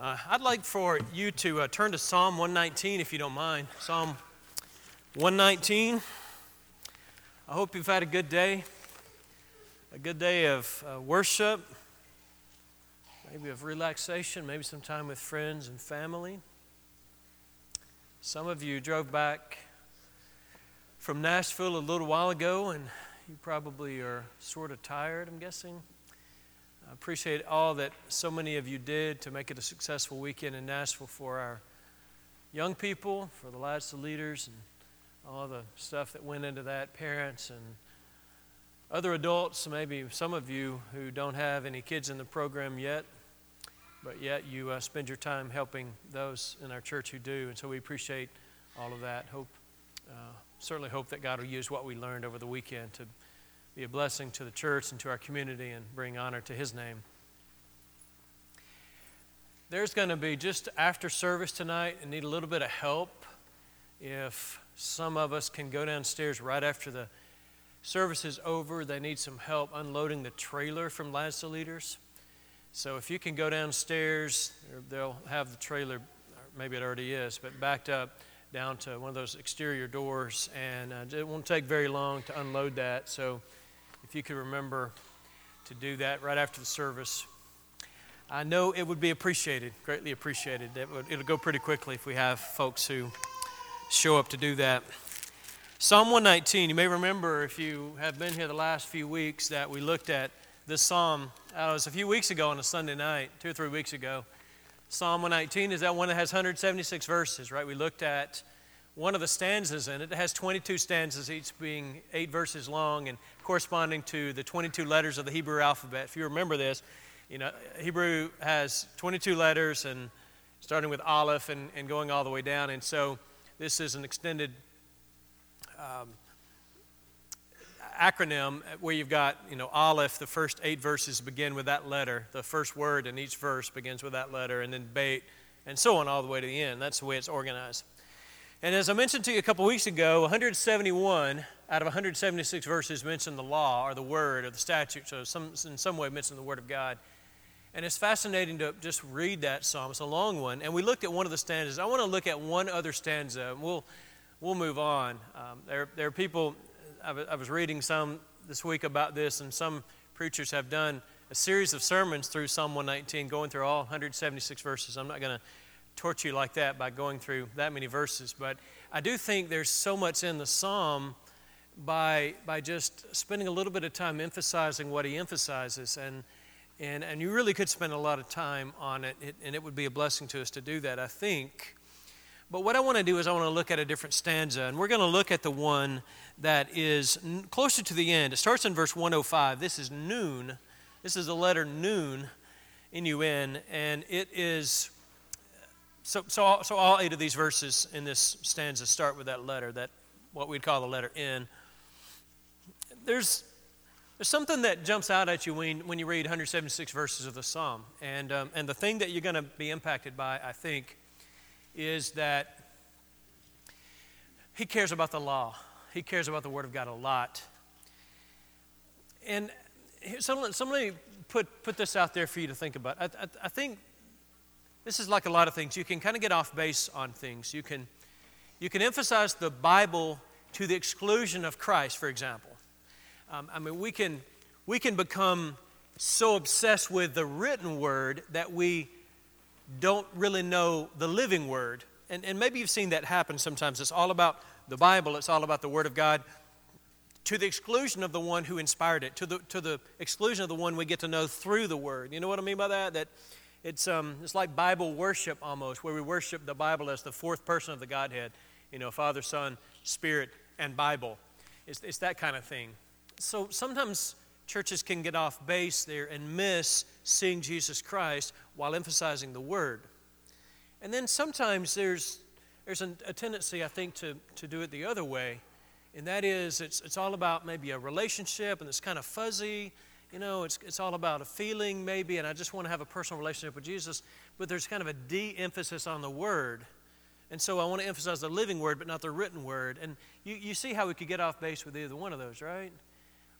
Uh, I'd like for you to uh, turn to Psalm 119 if you don't mind. Psalm 119. I hope you've had a good day, a good day of uh, worship, maybe of relaxation, maybe some time with friends and family. Some of you drove back from Nashville a little while ago and you probably are sort of tired, I'm guessing. I appreciate all that so many of you did to make it a successful weekend in Nashville for our young people, for the lads, the leaders, and all the stuff that went into that, parents and other adults, maybe some of you who don't have any kids in the program yet, but yet you uh, spend your time helping those in our church who do. And so we appreciate all of that. Hope, uh, certainly hope that God will use what we learned over the weekend to be a blessing to the church and to our community and bring honor to His name. There's going to be just after service tonight and need a little bit of help. If some of us can go downstairs right after the service is over, they need some help unloading the trailer from Lads to Leaders. So if you can go downstairs, they'll have the trailer, maybe it already is, but backed up down to one of those exterior doors, and uh, it won't take very long to unload that. So if you could remember to do that right after the service. I know it would be appreciated, greatly appreciated. It it'll go pretty quickly if we have folks who show up to do that. Psalm 119, you may remember if you have been here the last few weeks that we looked at this psalm. Uh, it was a few weeks ago on a Sunday night, two or three weeks ago. Psalm 119 is that one that has 176 verses, right? We looked at one of the stanzas in it. It has 22 stanzas, each being eight verses long and corresponding to the 22 letters of the Hebrew alphabet. If you remember this, you know, Hebrew has 22 letters and starting with Aleph and, and going all the way down. And so this is an extended um, acronym where you've got, you know, Aleph, the first eight verses begin with that letter. The first word in each verse begins with that letter, and then Beit, and so on all the way to the end. That's the way it's organized. And as I mentioned to you a couple weeks ago, 171 out of 176 verses mention the law or the word or the statute, so some, in some way mention the word of God. And it's fascinating to just read that psalm. It's a long one. And we looked at one of the stanzas. I want to look at one other stanza. We'll, we'll move on. Um, there, there are people, I was reading some this week about this, and some preachers have done a series of sermons through Psalm 119, going through all 176 verses. I'm not going to torture you like that by going through that many verses, but I do think there's so much in the psalm by, by just spending a little bit of time emphasizing what he emphasizes. And, and, and you really could spend a lot of time on it, it, and it would be a blessing to us to do that, I think. But what I want to do is I want to look at a different stanza, and we're going to look at the one that is closer to the end. It starts in verse 105. This is Nun. This is the letter Nun, N U N, and it is so, so, all, so all eight of these verses in this stanza start with that letter, that what we'd call the letter N. There's, there's something that jumps out at you when, when you read 176 verses of the psalm. And, um, and the thing that you're going to be impacted by, I think, is that he cares about the law. He cares about the Word of God a lot. And so, so let me put, put this out there for you to think about. I, I, I think this is like a lot of things. You can kind of get off base on things. You can, you can emphasize the Bible to the exclusion of Christ, for example. Um, I mean, we can, we can become so obsessed with the written word that we don't really know the living word. And, and maybe you've seen that happen sometimes. It's all about the Bible, it's all about the Word of God, to the exclusion of the one who inspired it, to the, to the exclusion of the one we get to know through the Word. You know what I mean by that? That it's, um, it's like Bible worship almost, where we worship the Bible as the fourth person of the Godhead, you know, Father, Son, Spirit, and Bible. It's, it's that kind of thing. So sometimes churches can get off base there and miss seeing Jesus Christ while emphasizing the Word. And then sometimes there's, there's a, a tendency, I think, to, to do it the other way, and that is it's, it's all about maybe a relationship and it's kind of fuzzy you know, it's, it's all about a feeling maybe, and I just want to have a personal relationship with Jesus, but there's kind of a de emphasis on the word. And so I want to emphasize the living word, but not the written word. And you, you see how we could get off base with either one of those, right?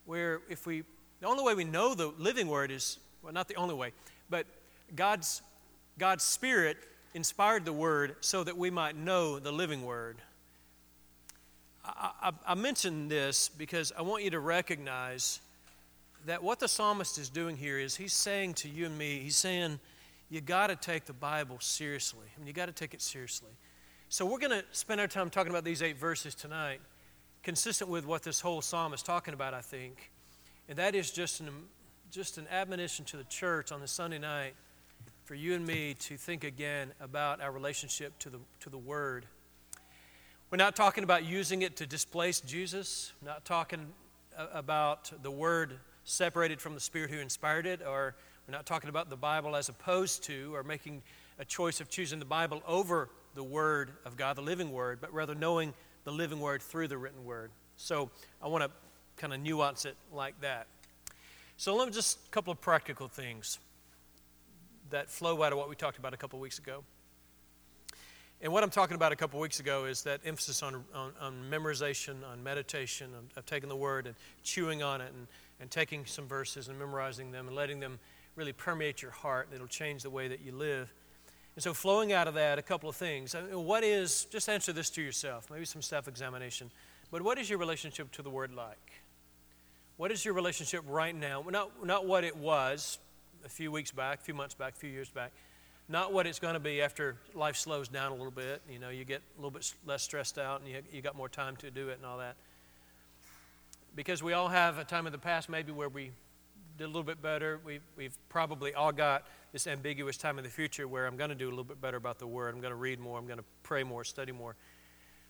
Where if we, the only way we know the living word is, well, not the only way, but God's God's Spirit inspired the Word so that we might know the living Word. I, I, I mention this because I want you to recognize that what the psalmist is doing here is he's saying to you and me, he's saying, you got to take the Bible seriously. I mean, you got to take it seriously. So we're going to spend our time talking about these eight verses tonight, consistent with what this whole psalm is talking about, I think. And that is just an, just an admonition to the church on the Sunday night for you and me to think again about our relationship to the, to the Word. We're not talking about using it to displace Jesus, we're not talking about the Word separated from the Spirit who inspired it, or we're not talking about the Bible as opposed to, or making a choice of choosing the Bible over the Word of God, the living Word, but rather knowing the living Word through the written Word. So I want to kind of nuance it like that. So let me just a couple of practical things that flow out of what we talked about a couple of weeks ago. And what I'm talking about a couple of weeks ago is that emphasis on, on, on memorization, on meditation, of, of, taking the word and chewing on it and, and taking some verses and memorizing them and letting them really permeate your heart. It'll change the way that you live. And so, flowing out of that, a couple of things. What is, just answer this to yourself, maybe some self examination, but what is your relationship to the word like? What is your relationship right now? Not, not what it was a few weeks back, a few months back, a few years back. Not what it's going to be after life slows down a little bit. You know, you get a little bit less stressed out and you, you got more time to do it and all that. Because we all have a time in the past maybe where we did a little bit better. We've, we've probably all got this ambiguous time in the future where I'm going to do a little bit better about the Word. I'm going to read more. I'm going to pray more, study more.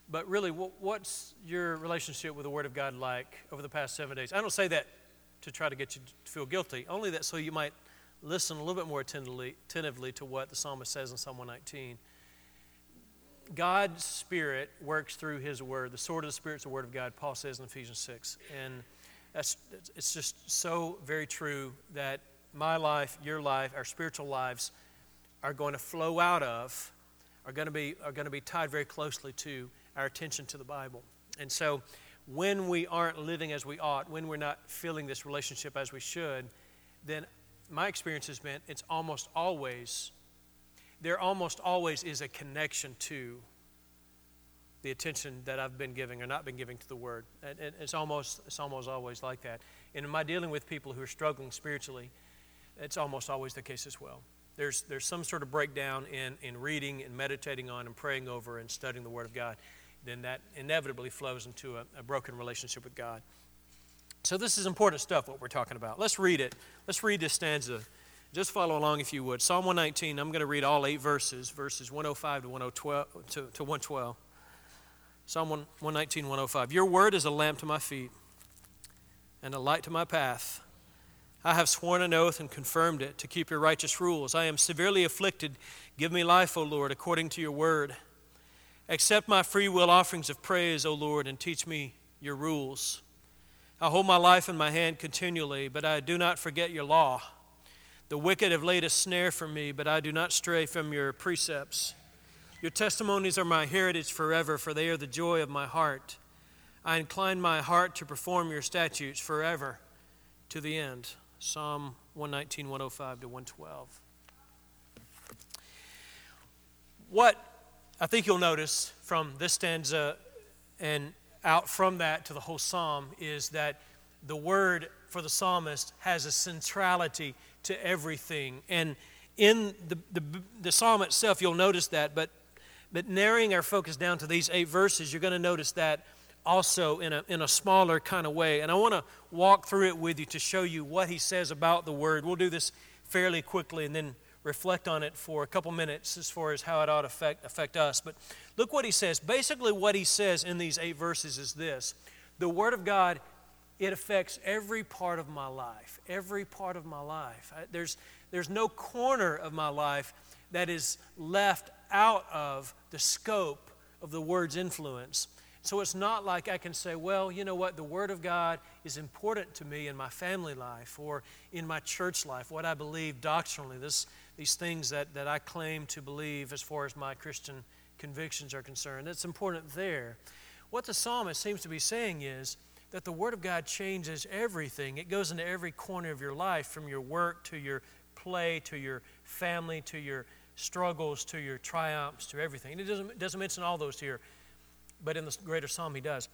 But really, what's your relationship with the Word of God like over the past seven days? I don't say that to try to get you to feel guilty, only that so you might listen a little bit more attentively, attentively to what the psalmist says in Psalm 119. God's Spirit works through His Word. The sword of the Spirit is the Word of God, Paul says in Ephesians 6. And that's, it's just so very true that my life, your life, our spiritual lives are going to flow out of, are going to be, are going to be tied very closely to our attention to the Bible. And so when we aren't living as we ought, when we're not feeling this relationship as we should, then my experience has been it's almost always, there almost always is a connection to the attention that I've been giving or not been giving to the Word. And it's almost, it's almost always like that. And in my dealing with people who are struggling spiritually, it's almost always the case as well. There's, there's some sort of breakdown in, in reading and meditating on and praying over and studying the Word of God. Then that inevitably flows into a, a broken relationship with God. So, this is important stuff, what we're talking about. Let's read it. Let's read this stanza. Just follow along if you would. Psalm 119, I'm going to read all eight verses, verses 105 to, 112, to, to 112. Psalm 119, 105. Your word is a lamp to my feet and a light to my path. I have sworn an oath and confirmed it to keep your righteous rules. I am severely afflicted. Give me life, O Lord, according to your word. Accept my free will offerings of praise, O Lord, and teach me your rules. I hold my life in my hand continually, but I do not forget your law. The wicked have laid a snare for me, but I do not stray from your precepts. Your testimonies are my heritage forever, for they are the joy of my heart. I incline my heart to perform your statutes forever to the end. Psalm 119, 105 to 112. What I think you'll notice from this stanza and out from that to the whole psalm is that the word for the psalmist has a centrality to everything. And in the, the, the psalm itself, you'll notice that, but, but narrowing our focus down to these eight verses, you're going to notice that also in a, in a smaller kind of way. And I want to walk through it with you to show you what he says about the word. We'll do this fairly quickly and then reflect on it for a couple minutes as far as how it ought to affect, affect us. But look what he says. Basically, what he says in these eight verses is this The Word of God, it affects every part of my life. Every part of my life. There's, there's no corner of my life that is left out of the scope of the Word's influence. So it's not like I can say, well, you know what, the Word of God is important to me in my family life or in my church life, what I believe doctrinally, this, these things that, that I claim to believe as far as my Christian convictions are concerned. It's important there. What the psalmist seems to be saying is that the Word of God changes everything. It goes into every corner of your life, from your work to your play to your family to your struggles to your triumphs to everything. And it doesn't, doesn't mention all those here, but in the greater psalm he does.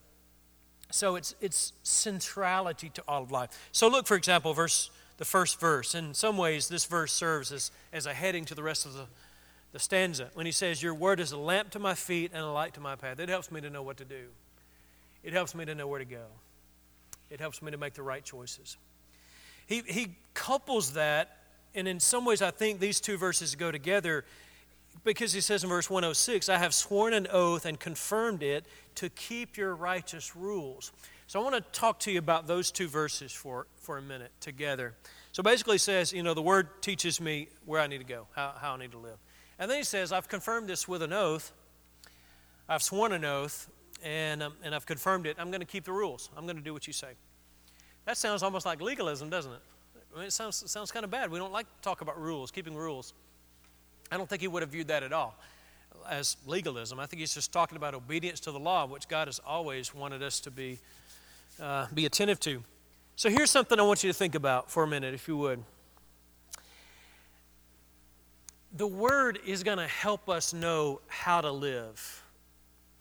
So it's, it's centrality to all of life. So look, for example, verse the first verse. In some ways, this verse serves as, as a heading to the rest of the, the stanza when he says, Your word is a lamp to my feet and a light to my path. It helps me to know what to do, it helps me to know where to go, it helps me to make the right choices. He, he couples that, and in some ways, I think these two verses go together because he says in verse 106, I have sworn an oath and confirmed it to keep your righteous rules. So I want to talk to you about those two verses for, for a minute together. So basically, he says, you know, the word teaches me where I need to go, how, how I need to live. And then he says, I've confirmed this with an oath. I've sworn an oath, and, um, and I've confirmed it. I'm going to keep the rules. I'm going to do what you say. That sounds almost like legalism, doesn't it? I mean, it sounds, it sounds kind of bad. We don't like to talk about rules, keeping rules. I don't think he would have viewed that at all as legalism. I think he's just talking about obedience to the law, which God has always wanted us to be, uh, be attentive to. So here's something I want you to think about for a minute, if you would. The Word is going to help us know how to live.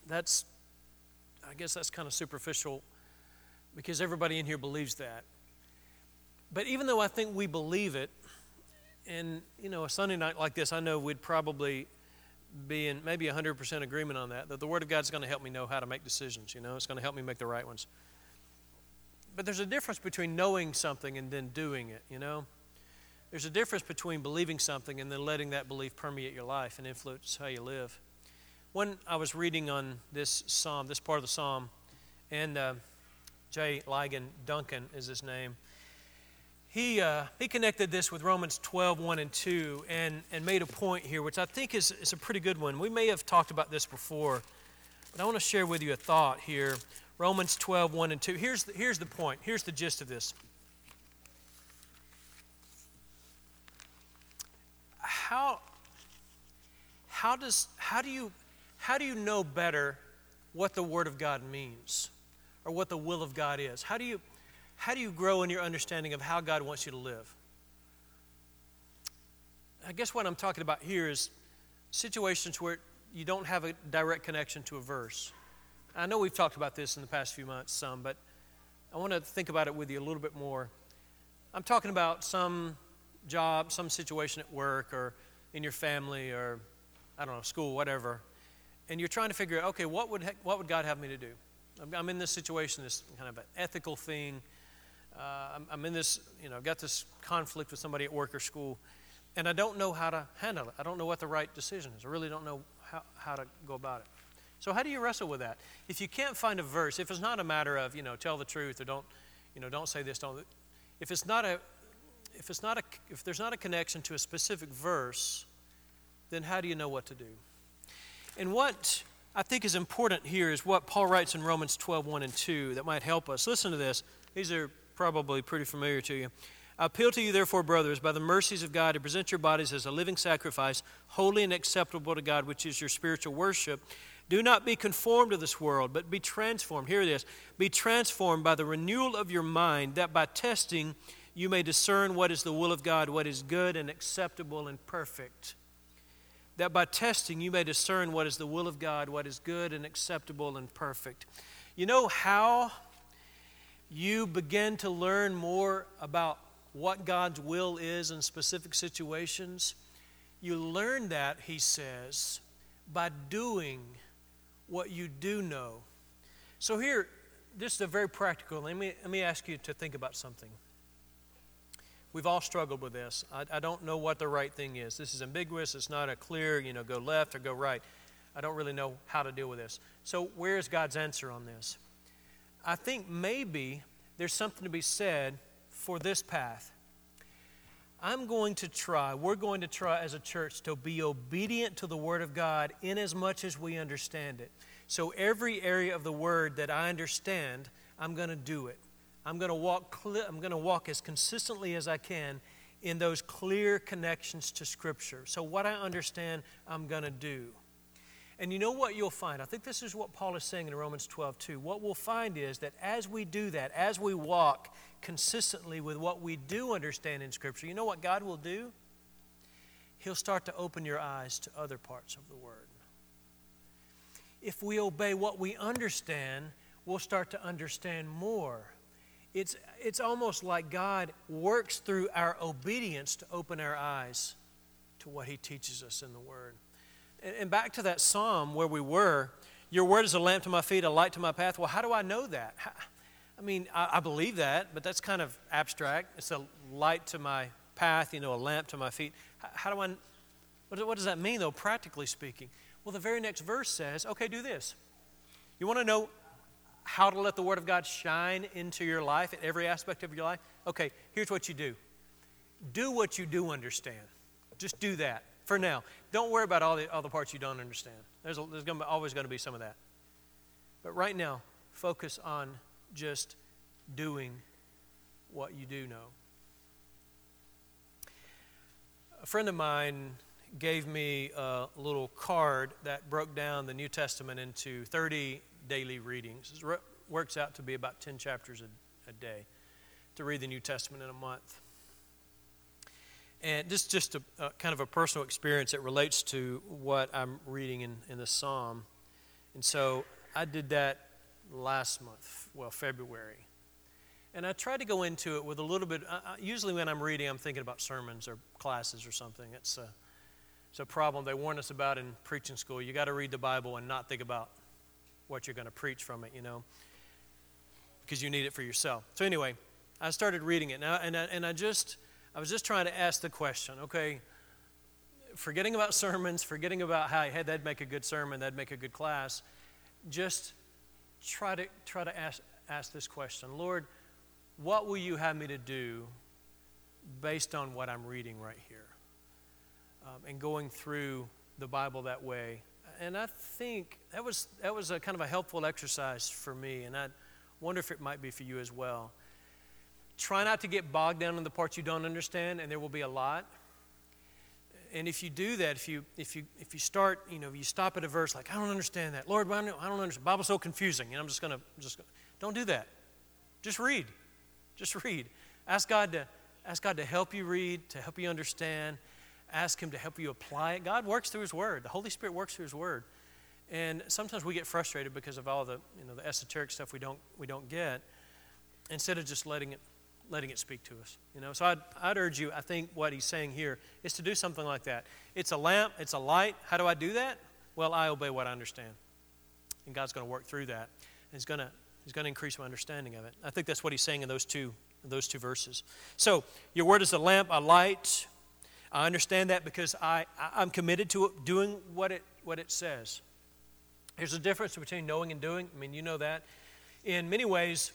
That's, I guess that's kind of superficial because everybody in here believes that. But even though I think we believe it, and you know, a Sunday night like this, I know we'd probably be in maybe 100% agreement on that, that the Word of God is going to help me know how to make decisions. You know, it's going to help me make the right ones. But there's a difference between knowing something and then doing it, you know? There's a difference between believing something and then letting that belief permeate your life and influence how you live. When I was reading on this psalm, this part of the psalm, and uh, J. Ligon Duncan is his name, he, uh, he connected this with Romans 12, 1 and 2, and, and made a point here, which I think is, is a pretty good one. We may have talked about this before, but I want to share with you a thought here. Romans 12, 1 and 2. Here's the, here's the point. Here's the gist of this. How, how, does, how, do you, how do you know better what the Word of God means or what the will of God is? How do you, how do you grow in your understanding of how God wants you to live? I guess what I'm talking about here is situations where you don't have a direct connection to a verse. I know we've talked about this in the past few months some, but I want to think about it with you a little bit more. I'm talking about some job, some situation at work or in your family or, I don't know, school, whatever, and you're trying to figure out, okay, what would, what would God have me to do? I'm in this situation, this kind of an ethical thing uh, I'm, I'm in this, you know, got this conflict with somebody at work or school, and I don't know how to handle it. I don't know what the right decision is. I really don't know how, how to go about it. So how do you wrestle with that? If you can't find a verse, if it's not a matter of, you know, tell the truth or don't, you know, don't say this, don't, if it's not a, if it's not a, if there's not a connection to a specific verse, then how do you know what to do? And what I think is important here is what Paul writes in Romans 12, 1 and 2 that might help us. Listen to this. These are probably pretty familiar to you. I appeal to you, therefore, brothers, by the mercies of God, to present your bodies as a living sacrifice, holy and acceptable to God, which is your spiritual worship. Do not be conformed to this world, but be transformed. Hear this be transformed by the renewal of your mind, that by testing you may discern what is the will of God, what is good and acceptable and perfect. That by testing you may discern what is the will of God, what is good and acceptable and perfect. You know how you begin to learn more about what God's will is in specific situations, you learn that, he says, by doing what you do know. So, here, this is a very practical. Let me, let me ask you to think about something. We've all struggled with this. I, I don't know what the right thing is. This is ambiguous. It's not a clear, you know, go left or go right. I don't really know how to deal with this. So, where is God's answer on this? I think maybe there's something to be said for this path. I'm going to try, we're going to try as a church to be obedient to the Word of God in as much as we understand it. So, every area of the Word that I understand, I'm going to do it. I'm going to walk, I'm going to walk as consistently as I can in those clear connections to Scripture. So, what I understand, I'm going to do. And you know what you'll find? I think this is what Paul is saying in Romans 12, too. What we'll find is that as we do that, as we walk consistently with what we do understand in Scripture, you know what God will do? He'll start to open your eyes to other parts of the Word. If we obey what we understand, we'll start to understand more. It's, it's almost like God works through our obedience to open our eyes to what He teaches us in the Word. And, and back to that psalm where we were, your word is a lamp to my feet, a light to my path. Well, how do I know that? I mean, I, I, believe that, but that's kind of abstract. It's a light to my path, you know, a lamp to my feet. How, how do I, what, what does that mean, though, practically speaking? Well, the very next verse says, okay, do this. You want to know how to let the Word of God shine into your life, in every aspect of your life? Okay, here's what you do do what you do understand. Just do that for now. Don't worry about all the, the parts you don't understand. There's, a, there's gonna be, always going to be some of that. But right now, focus on just doing what you do know. A friend of mine gave me a little card that broke down the New Testament into 30 daily readings. It works out to be about 10 chapters a, a day to read the New Testament in a month. And this is just a, kind of a personal experience that relates to what I'm reading in, in the psalm. And so I did that last month, well, February. And I tried to go into it with a little bit. Uh, usually, when I'm reading, I'm thinking about sermons or classes or something. It's a, it's a problem they warn us about in preaching school. You got to read the Bible and not think about what you're going to preach from it, you know, because you need it for yourself. So, anyway, I started reading it now, and I, and I just I was just trying to ask the question, okay, forgetting about sermons, forgetting about how hey, that'd make a good sermon, that'd make a good class, just try to try to ask ask this question. Lord, what will you have me to do based on what I'm reading right here? Um, and going through the Bible that way. And I think that was that was a kind of a helpful exercise for me, and I wonder if it might be for you as well. Try not to get bogged down in the parts you don't understand, and there will be a lot. And if you do that, if you if you if you start, you know, you stop at a verse like, I don't understand that, Lord, I don't, I don't understand. Bible's so confusing, and I'm just gonna just gonna, don't do that. Just read, just read. Ask God to ask God to help you read, to help you understand. Ask Him to help you apply it. God works through His Word. The Holy Spirit works through His Word. And sometimes we get frustrated because of all the you know the esoteric stuff we don't we don't get. Instead of just letting it letting it speak to us. You know, so I'd, I'd urge you, I think what he's saying here is to do something like that. It's a lamp, it's a light. How do I do that? Well, I obey what I understand. And God's going to work through that. And he's going to he's going to increase my understanding of it. I think that's what he's saying in those two in those two verses. So, your word is a lamp, a light. I understand that because I, I'm committed to doing what it, what it says. There's a difference between knowing and doing. I mean, you know that. In many ways,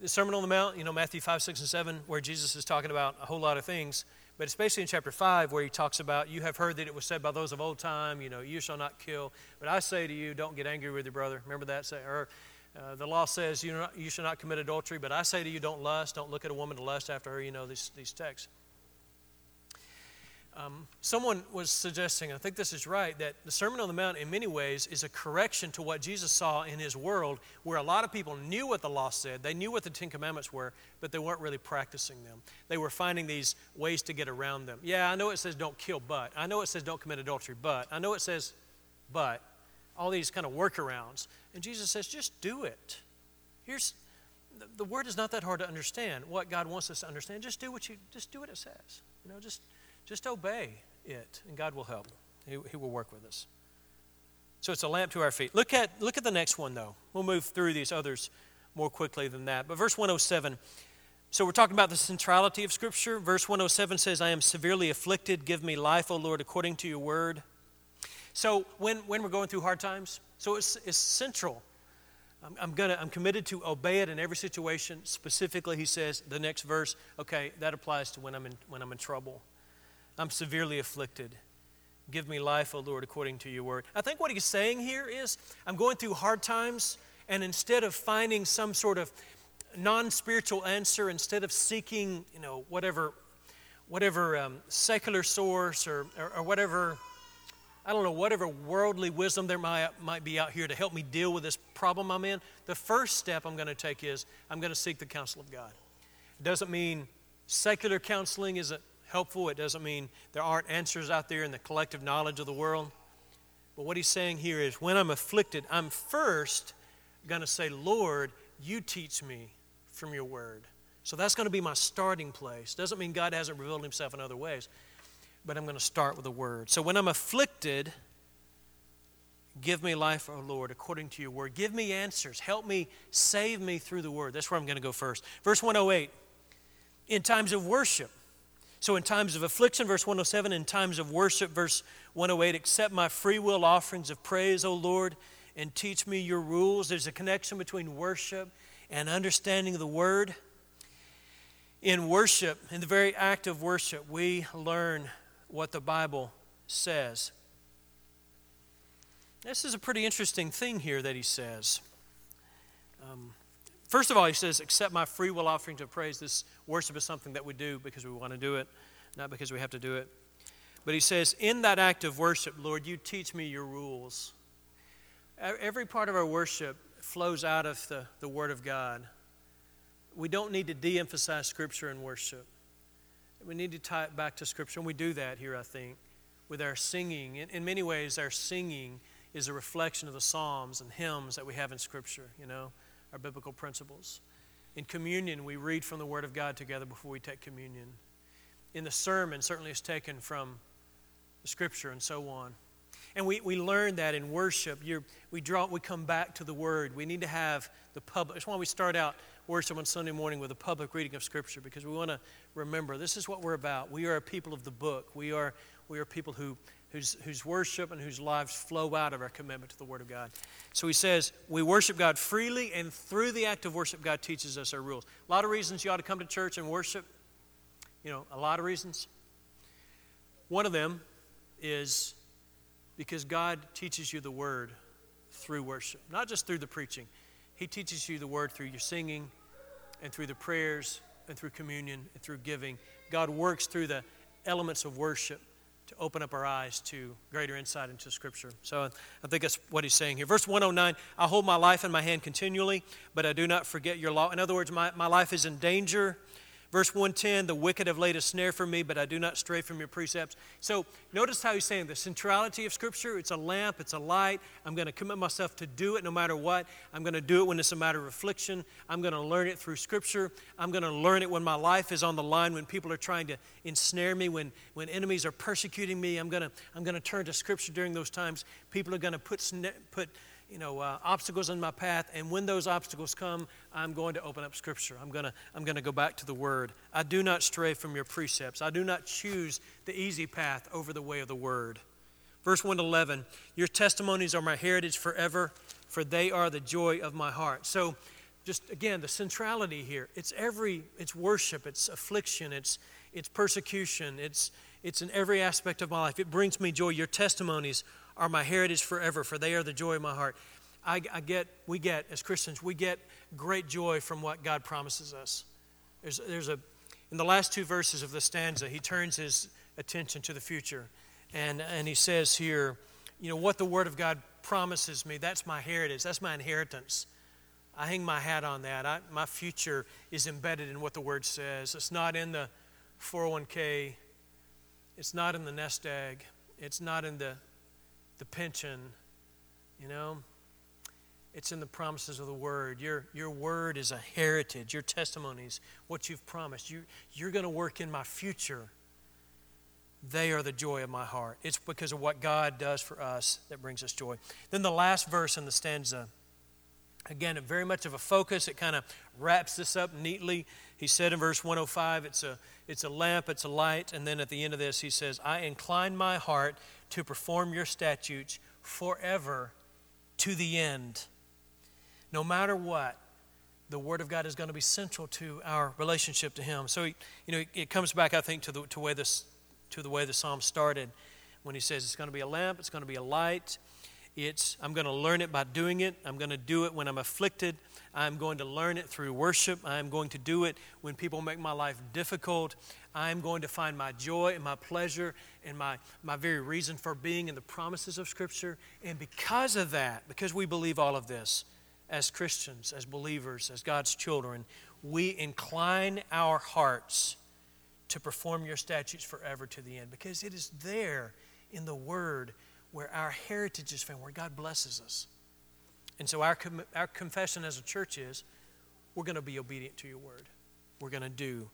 the Sermon on the Mount, you know, Matthew 5, 6, and 7, where Jesus is talking about a whole lot of things. But especially in chapter 5, where he talks about, you have heard that it was said by those of old time, you know, you shall not kill. But I say to you, don't get angry with your brother. Remember that? Or uh, the law says, you, not, you shall not commit adultery. But I say to you, don't lust. Don't look at a woman to lust after her. You know, these, these texts. Um, someone was suggesting, I think this is right, that the Sermon on the Mount, in many ways, is a correction to what Jesus saw in his world, where a lot of people knew what the law said, they knew what the Ten Commandments were, but they weren't really practicing them. They were finding these ways to get around them. Yeah, I know it says don't kill, but. I know it says don't commit adultery, but. I know it says, but. All these kind of workarounds. And Jesus says, just do it. Here's the, the word is not that hard to understand. What God wants us to understand, just do what you just do what it says. You know, just just obey it, and God will help. He, he will work with us. So it's a lamp to our feet. Look at, look at the next one, though. We'll move through these others more quickly than that. But verse 107. So we're talking about the centrality of Scripture. Verse 107 says, I am severely afflicted. Give me life, O Lord, according to your word. So when, when we're going through hard times, so it's, it's central. I'm, I'm, gonna, I'm committed to obey it in every situation. Specifically, he says, the next verse, okay, that applies to when I'm in, when I'm in trouble. I'm severely afflicted. Give me life, O Lord, according to your word. I think what he's saying here is I'm going through hard times, and instead of finding some sort of non spiritual answer, instead of seeking, you know, whatever, whatever um, secular source or, or, or, whatever, I don't know, whatever worldly wisdom there might, might be out here to help me deal with this problem I'm in, the first step I'm going to take is I'm going to seek the counsel of God. It doesn't mean secular counseling isn't helpful. It doesn't mean there aren't answers out there in the collective knowledge of the world. But what he's saying here is when I'm afflicted, I'm first going to say, Lord, you teach me from your word. So that's going to be my starting place. Doesn't mean God hasn't revealed himself in other ways, but I'm going to start with the word. So when I'm afflicted, give me life, O Lord, according to your word. Give me answers. Help me, save me through the word. That's where I'm going to go first. Verse 108 in times of worship. So, in times of affliction, verse 107, in times of worship, verse 108, accept my free will offerings of praise, O Lord, and teach me your rules. There's a connection between worship and understanding the word. In worship, in the very act of worship, we learn what the Bible says. This is a pretty interesting thing here that he says. Um, First of all, he says, accept my free will offering to praise. This worship is something that we do because we want to do it, not because we have to do it. But he says, in that act of worship, Lord, you teach me your rules. Every part of our worship flows out of the, the Word of God. We don't need to de emphasize Scripture in worship. We need to tie it back to Scripture, and we do that here, I think, with our singing. In, in many ways, our singing is a reflection of the Psalms and hymns that we have in Scripture, you know our biblical principles. In communion, we read from the Word of God together before we take communion. In the sermon, certainly is taken from the Scripture and so on. And we, we learn that in worship. You're, we draw, we come back to the Word. We need to have the public. That's why we start out worship on Sunday morning with a public reading of Scripture because we want to remember this is what we're about. We are a people of the book. We are, we are people who whose, whose worship and whose lives flow out of our commitment to the Word of God. So he says, we worship God freely, and through the act of worship, God teaches us our rules. A lot of reasons you ought to come to church and worship. You know, a lot of reasons. One of them is because God teaches you the Word through worship, not just through the preaching. He teaches you the Word through your singing and through the prayers and through communion and through giving. God works through the elements of worship to open up our eyes to greater insight into Scripture. So I think that's what he's saying here. Verse 109 I hold my life in my hand continually, but I do not forget your law. In other words, my, my life is in danger Verse 110 The wicked have laid a snare for me, but I do not stray from your precepts. So notice how he's saying the centrality of Scripture it's a lamp, it's a light. I'm going to commit myself to do it no matter what. I'm going to do it when it's a matter of affliction. I'm going to learn it through Scripture. I'm going to learn it when my life is on the line, when people are trying to ensnare me, when, when enemies are persecuting me. I'm going to, I'm going to turn to Scripture during those times. People are going to put, put you know, uh, obstacles in my path, and when those obstacles come, I'm going to open up Scripture. I'm going to I'm going to go back to the Word. I do not stray from your precepts. I do not choose the easy path over the way of the Word. Verse 1 to 11 Your testimonies are my heritage forever, for they are the joy of my heart. So, just again, the centrality here it's every, it's worship, it's affliction, it's, it's persecution, it's, it's in every aspect of my life. It brings me joy. Your testimonies are my heritage forever, for they are the joy of my heart. I, I, get, we get, as Christians, we get great joy from what God promises us. There's, there's a, in the last two verses of the stanza, he turns his attention to the future. And, and he says here, you know, what the Word of God promises me, that's my heritage, that's my inheritance. I hang my hat on that. I, my future is embedded in what the Word says. It's not in the 401k, it's not in the nest egg, it's not in the the pension, you know, it's in the promises of the word. Your, your word is a heritage, your testimonies, what you've promised. You, you're going to work in my future. They are the joy of my heart. It's because of what God does for us that brings us joy. Then the last verse in the stanza, again, very much of a focus. It kind of wraps this up neatly. He said in verse 105, it's a, it's a lamp, it's a light. And then at the end of this, he says, I incline my heart to perform your statutes forever to the end. No matter what, the Word of God is going to be central to our relationship to Him. So, you know, it comes back, I think, to the, to, way this, to the way the psalm started when he says it's going to be a lamp, it's going to be a light. It's, I'm going to learn it by doing it. I'm going to do it when I'm afflicted. I'm going to learn it through worship. I'm going to do it when people make my life difficult. I'm going to find my joy and my pleasure and my, my very reason for being in the promises of Scripture. And because of that, because we believe all of this as Christians, as believers, as God's children, we incline our hearts to perform your statutes forever to the end because it is there in the Word where our heritage is found, where God blesses us. And so our, com- our confession as a church is we're going to be obedient to your Word. We're going to do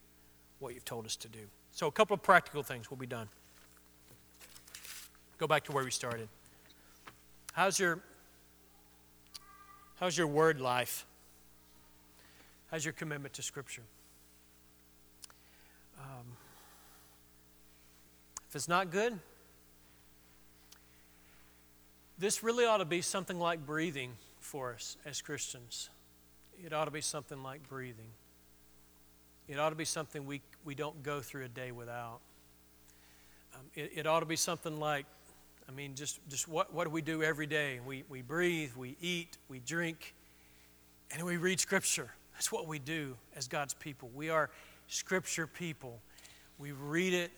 what you've told us to do. So, a couple of practical things, we'll be done. Go back to where we started. How's your How's your word life? How's your commitment to Scripture? Um, if it's not good, this really ought to be something like breathing for us as Christians. It ought to be something like breathing. It ought to be something we, we don't go through a day without. Um, it, it ought to be something like I mean, just, just what, what do we do every day? We, we breathe, we eat, we drink, and we read Scripture. That's what we do as God's people. We are Scripture people. We read it,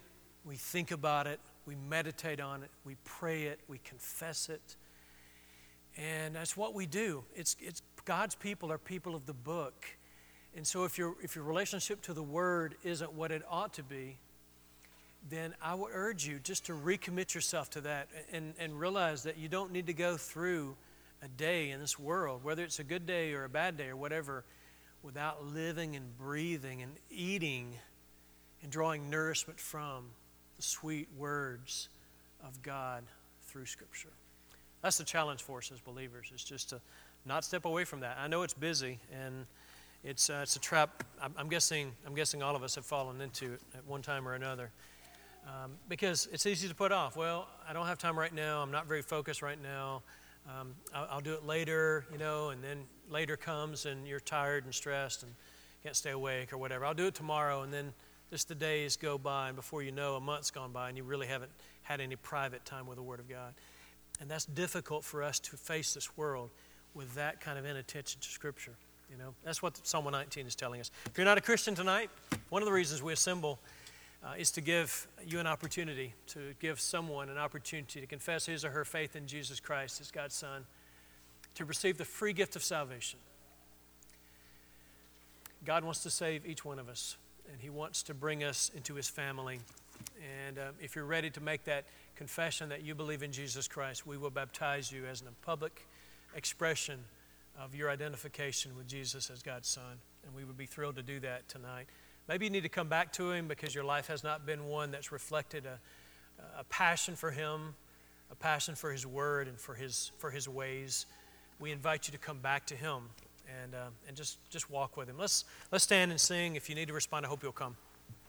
we think about it, we meditate on it, we pray it, we confess it. And that's what we do. It's, it's God's people are people of the book. And so if your, if your relationship to the Word isn't what it ought to be, then I would urge you just to recommit yourself to that and, and realize that you don't need to go through a day in this world, whether it's a good day or a bad day or whatever, without living and breathing and eating and drawing nourishment from sweet words of God through Scripture. That's the challenge for us as believers, is just to not step away from that. I know it's busy and it's, uh, it's a trap I'm, I'm, guessing, I'm guessing all of us have fallen into it at one time or another. Um, because it's easy to put off. Well, I don't have time right now. I'm not very focused right now. Um, I'll, I'll, do it later, you know, and then later comes and you're tired and stressed and can't stay awake or whatever. I'll do it tomorrow, and then just the days go by, and before you know, a month's gone by, and you really haven't had any private time with the Word of God. And that's difficult for us to face this world with that kind of inattention to Scripture. You know, that's what Psalm 119 is telling us. If you're not a Christian tonight, one of the reasons we assemble uh, is to give you an opportunity, to give someone an opportunity to confess his or her faith in Jesus Christ as God's Son, to receive the free gift of salvation. God wants to save each one of us, and He wants to bring us into His family. And uh, if you're ready to make that confession that you believe in Jesus Christ, we will baptize you as a public expression of your identification with Jesus as God's Son. And we would be thrilled to do that tonight. Maybe you need to come back to Him because your life has not been one that's reflected a, a passion for Him, a passion for His Word and for His, for his ways. We invite you to come back to Him and, uh, and just, just walk with Him. Let's, let's stand and sing. If you need to respond, I hope you'll come.